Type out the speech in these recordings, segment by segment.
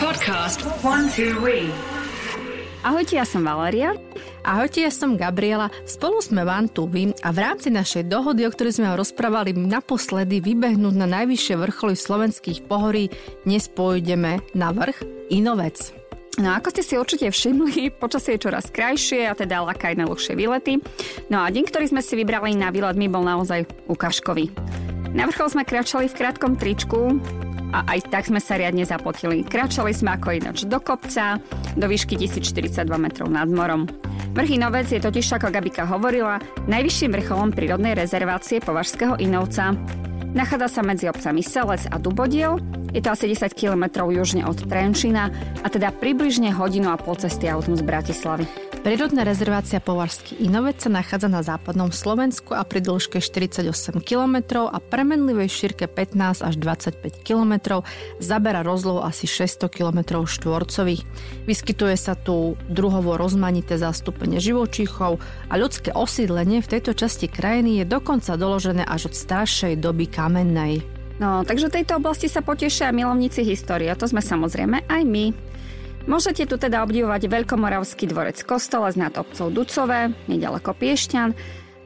Podcast One Two We. Ahojte, ja som Valeria. Ahojte, ja som Gabriela. Spolu sme Van Tuby a v rámci našej dohody, o ktorej sme rozprávali naposledy, vybehnúť na najvyššie vrcholy slovenských pohorí, dnes pôjdeme na vrch Inovec. No ako ste si určite všimli, počasie je čoraz krajšie a teda laká aj na dlhšie výlety. No a deň, ktorý sme si vybrali na výlet, mi bol naozaj ukážkový. Na vrchol sme kráčali v krátkom tričku, a aj tak sme sa riadne zapotili. Kráčali sme ako ináč do kopca, do výšky 1042 metrov nad morom. Vrch Inovec je totiž, ako Gabika hovorila, najvyšším vrcholom prírodnej rezervácie Považského Inovca. Nachádza sa medzi obcami Selec a Dubodiel, je to asi 10 km južne od Trenčina a teda približne hodinu a pol cesty autom z Bratislavy. Prírodná rezervácia Považský Inovec sa nachádza na západnom Slovensku a pri dĺžke 48 km a premenlivej šírke 15 až 25 km zabera rozlohu asi 600 km štvorcových. Vyskytuje sa tu druhovo rozmanité zastúpenie živočíchov a ľudské osídlenie v tejto časti krajiny je dokonca doložené až od staršej doby kamennej. No, takže v tejto oblasti sa potešia milovníci histórie, to sme samozrejme aj my. Môžete tu teda obdivovať Veľkomoravský dvorec Kostolec nad obcov Ducové, nedaleko Piešťan,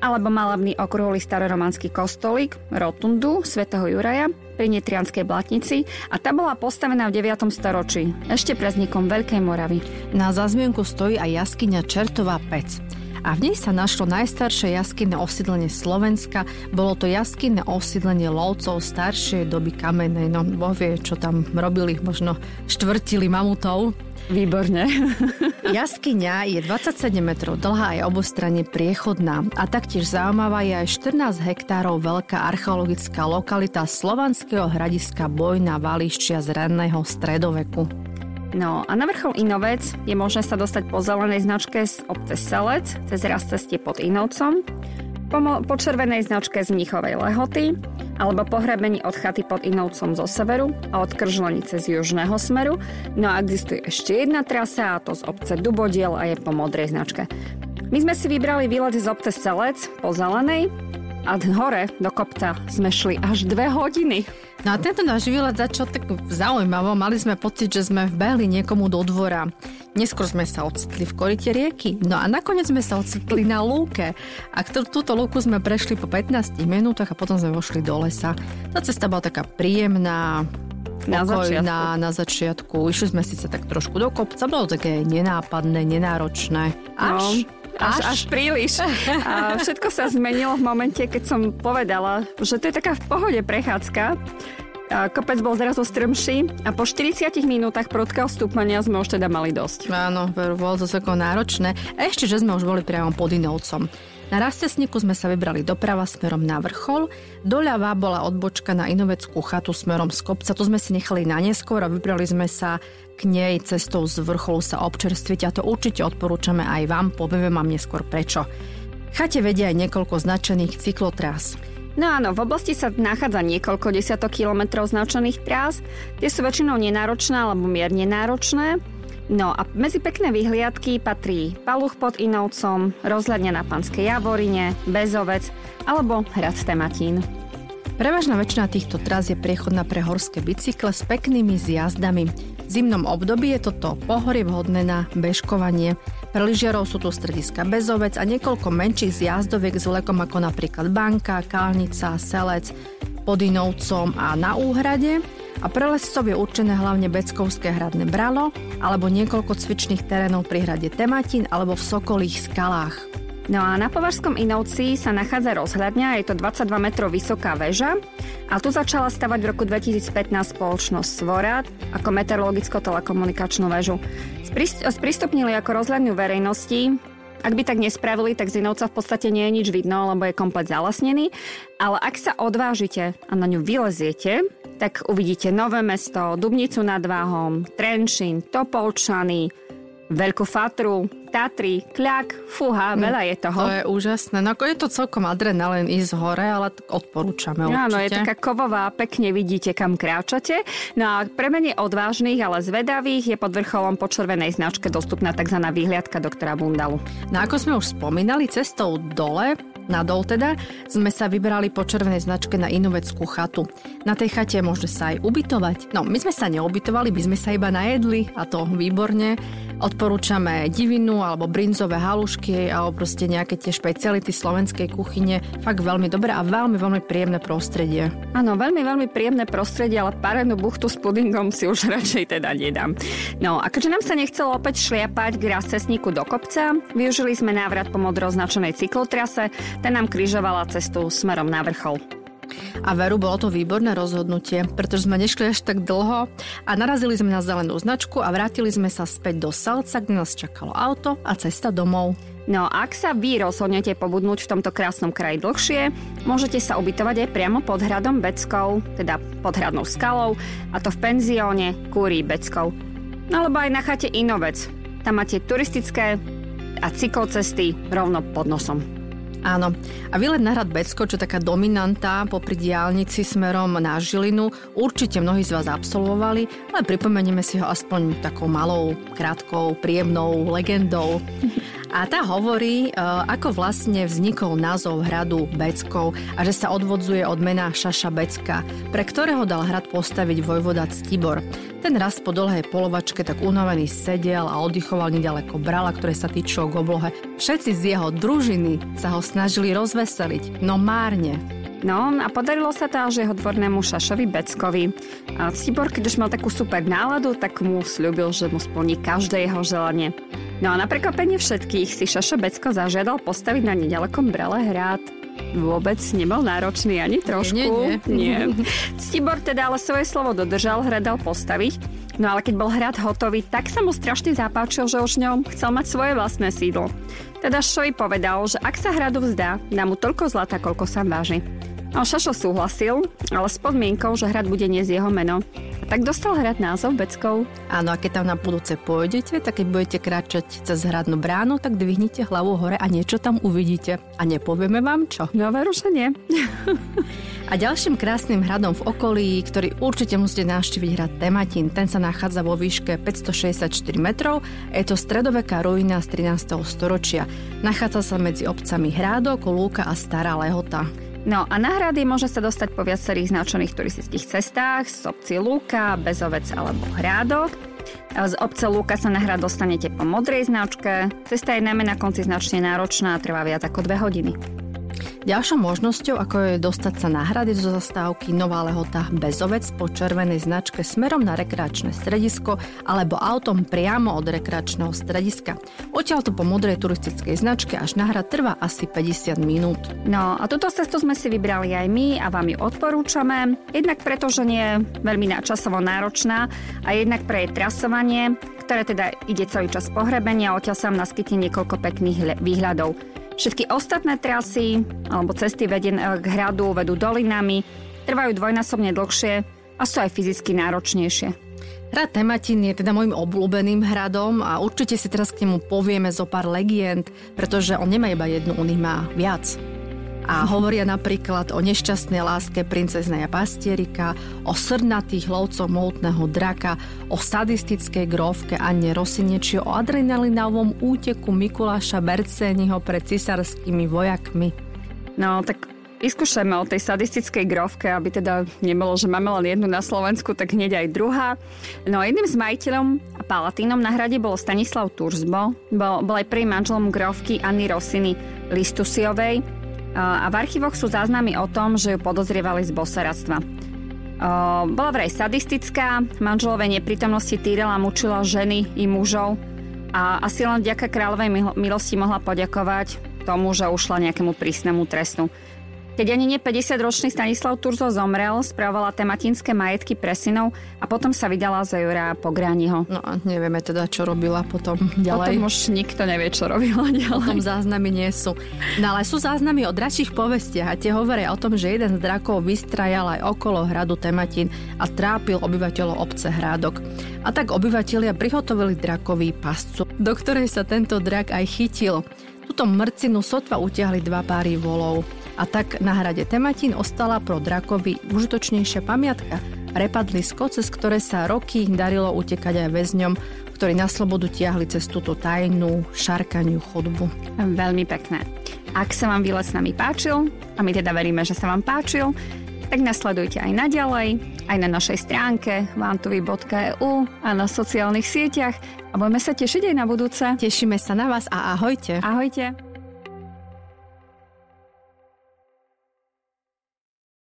alebo malebný okrúhly staroromanský kostolík, rotundu svätého Juraja pri Nitrianskej Blatnici a tá bola postavená v 9. storočí, ešte preznikom Veľkej Moravy. Na zazmienku stojí aj jaskyňa Čertová pec a v nej sa našlo najstaršie jaskinné osídlenie Slovenska. Bolo to jaskinné osídlenie lovcov staršej doby kamenej. No, boh vie, čo tam robili, možno štvrtili mamutov. Výborne. Jaskyňa je 27 metrov dlhá a je obostranne priechodná. A taktiež zaujímavá je aj 14 hektárov veľká archeologická lokalita slovanského hradiska Bojna Vališčia z ranného stredoveku. No a na vrchol Inovec je možné sa dostať po zelenej značke z obce Selec cez raz cestie pod Inovcom, po, mo- po červenej značke z Mnichovej Lehoty alebo po hrebení od chaty pod Inovcom zo severu a od Kržlenice z južného smeru. No a existuje ešte jedna trasa a to z obce Dubodiel a je po modrej značke. My sme si vybrali výlet z obce Selec po zelenej a hore do kopca sme šli až dve hodiny. No a tento náš výlet začal tak zaujímavo. Mali sme pocit, že sme vbehli niekomu do dvora. Neskôr sme sa ocitli v korite rieky. No a nakoniec sme sa ocitli na lúke. A túto lúku sme prešli po 15 minútach a potom sme vošli do lesa. Tá cesta bola taká príjemná, Na začiatku. Na, na začiatku. Išli sme síce tak trošku do kopca, bolo také nenápadné, nenáročné. Až, no. Až, až príliš. A všetko sa zmenilo v momente, keď som povedala, že to je taká v pohode prechádzka. A kopec bol zrazu strmší a po 40 minútach prudkého stúpania sme už teda mali dosť. Áno, bolo to celkom náročné. Ešte, že sme už boli priamo pod Inovcom. Na rastesníku sme sa vybrali doprava smerom na vrchol, doľava bola odbočka na Inoveckú chatu smerom z kopca, tu sme si nechali na neskôr a vybrali sme sa k nej cestou z vrcholu sa občerstviť a to určite odporúčame aj vám, povieme vám neskôr prečo. Chate vedia aj niekoľko značených cyklotrás. No áno, v oblasti sa nachádza niekoľko desiatok kilometrov značených trás. Tie sú väčšinou nenáročné alebo mierne náročné. No a medzi pekné vyhliadky patrí Paluch pod Inovcom, rozhľadňa na Panskej Javorine, Bezovec alebo Hrad Tematín. Prevažná väčšina týchto tras je priechodná pre horské bicykle s peknými zjazdami. V zimnom období je toto pohorie vhodné na bežkovanie. Pre lyžiarov sú tu strediska Bezovec a niekoľko menších zjazdoviek s vlekom ako napríklad Banka, Kálnica, Selec, pod Inovcom a na Úhrade a pre lescov je určené hlavne Beckovské hradné bralo alebo niekoľko cvičných terénov pri hrade Tematín alebo v Sokolých skalách. No a na Považskom Inovci sa nachádza rozhľadňa, je to 22 metrov vysoká väža a tu začala stavať v roku 2015 spoločnosť Svorad ako meteorologicko-telekomunikačnú väžu. Sprístupnili ako rozhľadňu verejnosti ak by tak nespravili, tak z Inovca v podstate nie je nič vidno, lebo je komplet zalasnený. Ale ak sa odvážite a na ňu vyleziete, tak uvidíte Nové mesto, Dubnicu nad Váhom, Trenčín, Topolčany, Veľkú Fatru, Tatry, kľak, fúha, Hm, veľa je toho. To je úžasné. No je to celkom adrenalín ísť hore, ale odporúčame určite. Áno, je taká kovová, pekne vidíte, kam kráčate. No a pre menej odvážnych, ale zvedavých je pod vrcholom po červenej značke dostupná tzv. výhliadka doktora Bundalu. No ako sme už spomínali, cestou dole nadol teda, sme sa vybrali po červenej značke na inoveckú chatu. Na tej chate môže sa aj ubytovať. No, my sme sa neubytovali, my sme sa iba najedli a to výborne. Odporúčame divinu alebo brinzové halušky alebo proste nejaké tie špeciality slovenskej kuchyne. Fakt veľmi dobré a veľmi, veľmi príjemné prostredie. Áno, veľmi, veľmi príjemné prostredie, ale parenú buchtu s pudingom si už radšej teda nedám. No a keďže nám sa nechcelo opäť šliapať k raz cestníku do kopca, využili sme návrat po modro označenej cyklotrase, ten nám križovala cestu smerom na vrchol. A veru, bolo to výborné rozhodnutie, pretože sme nešli až tak dlho a narazili sme na zelenú značku a vrátili sme sa späť do Salca, kde nás čakalo auto a cesta domov. No ak sa vy rozhodnete pobudnúť v tomto krásnom kraji dlhšie, môžete sa ubytovať aj priamo pod hradom Beckov, teda pod hradnou skalou, a to v penzióne Kúri Beckov. No alebo aj na chate Inovec. Tam máte turistické a cyklocesty rovno pod nosom. Áno. A výlet na hrad Becko, čo taká dominanta popri diálnici smerom na Žilinu, určite mnohí z vás absolvovali, ale pripomenieme si ho aspoň takou malou, krátkou, príjemnou legendou. A tá hovorí, e, ako vlastne vznikol názov hradu Beckov a že sa odvodzuje od mena Šaša Becka, pre ktorého dal hrad postaviť vojvoda Ctibor. Ten raz po dlhej polovačke tak unavený sedel a oddychoval nedaleko brala, ktoré sa týčilo k oblohe. Všetci z jeho družiny sa ho snažili rozveseliť, no márne. No a podarilo sa to až jeho dvornému Šašovi Beckovi. A Cibor, keď už mal takú super náladu, tak mu slúbil, že mu splní každé jeho želanie. No a na prekvapenie všetkých si Šašo Becko zažiadal postaviť na nedalekom Brele hrad. Vôbec nebol náročný ani trošku. Nie, nie. Ctibor teda ale svoje slovo dodržal, hradal postaviť. No ale keď bol hrad hotový, tak sa mu strašne zapáčil, že už ňom chcel mať svoje vlastné sídlo. Teda Šoj povedal, že ak sa hradu vzdá, dá mu toľko zlata, koľko sa váži. No Šašo súhlasil, ale s podmienkou, že hrad bude niesť jeho meno. A tak dostal hrad názov Beckov. Áno, a keď tam na budúce pôjdete, tak keď budete kráčať cez hradnú bránu, tak dvihnite hlavu hore a niečo tam uvidíte. A nepovieme vám čo. No veru, že nie. A ďalším krásnym hradom v okolí, ktorý určite musíte navštíviť hrad Tematín, ten sa nachádza vo výške 564 metrov. Je to stredoveká ruina z 13. storočia. Nachádza sa medzi obcami Hrádok, Lúka a Stará Lehota. No a na hrady môže sa dostať po viacerých značených turistických cestách z obci Lúka, Bezovec alebo Hrádok. Z obce Lúka sa na hrad dostanete po modrej značke. Cesta je najmä na konci značne náročná a trvá viac ako 2 hodiny. Ďalšou možnosťou, ako je dostať sa na hrady zo zastávky Nová Lehota Bezovec po červenej značke smerom na rekreačné stredisko alebo autom priamo od rekreačného strediska. Odtiaľto po modrej turistickej značke až na hrad trvá asi 50 minút. No a túto cestu sme si vybrali aj my a vám ju odporúčame. Jednak preto, že nie je veľmi časovo náročná a jednak pre jej trasovanie, ktoré teda ide celý čas pohrebenia odtiaľ sa vám naskytne niekoľko pekných výhľadov. Všetky ostatné trasy alebo cesty vedené k hradu vedú dolinami, trvajú dvojnásobne dlhšie a sú aj fyzicky náročnejšie. Hrad Tematín je teda môjim obľúbeným hradom a určite si teraz k nemu povieme zo pár legend, pretože on nemá iba jednu, on ich má viac. A hovoria napríklad o nešťastnej láske princeznej pastierika, o srdnatých lovcov mohutného draka, o sadistickej grovke Anne Rosine či o adrenalinovom úteku Mikuláša Bercéniho pred cisárskými vojakmi. No tak vyskúšajme o tej sadistickej grovke, aby teda nebolo, že máme len jednu na Slovensku, tak hneď aj druhá. No jedným z majiteľom a palatínom na hrade bol Stanislav Turzbo, bol, bol aj prvým manželom grovky Anny Rosiny Listusiovej, a v archívoch sú záznamy o tom, že ju podozrievali z bosaradstva. Bola vraj sadistická, manželovej neprítomnosti týrala, mučila ženy i mužov a asi len vďaka kráľovej milosti mohla poďakovať tomu, že ušla nejakému prísnemu trestu. Keď ani nie 50-ročný Stanislav Turzo zomrel, spravovala tematínske majetky pre synov a potom sa vydala za Jura Pográniho. No a nevieme teda, čo robila potom ďalej. Potom už nikto nevie, čo robila ďalej. Potom záznamy nie sú. No ale sú záznamy o dračích povestiach a tie hovoria o tom, že jeden z drakov vystrajal aj okolo hradu Tematín a trápil obyvateľov obce Hrádok. A tak obyvatelia prihotovili drakový pascu. do ktorej sa tento drak aj chytil. Tuto mrcinu sotva utiahli dva páry volov. A tak na hrade Tematín ostala pro drakovi užitočnejšia pamiatka, repadlisko, cez ktoré sa roky darilo utekať aj väzňom, ktorí na slobodu tiahli cez túto tajnú šarkaniu chodbu. Veľmi pekné. Ak sa vám výlet s nami páčil, a my teda veríme, že sa vám páčil, tak nasledujte aj naďalej, aj na našej stránke vantovy.eu a na sociálnych sieťach a budeme sa tešiť aj na budúce. Tešíme sa na vás a ahojte. Ahojte.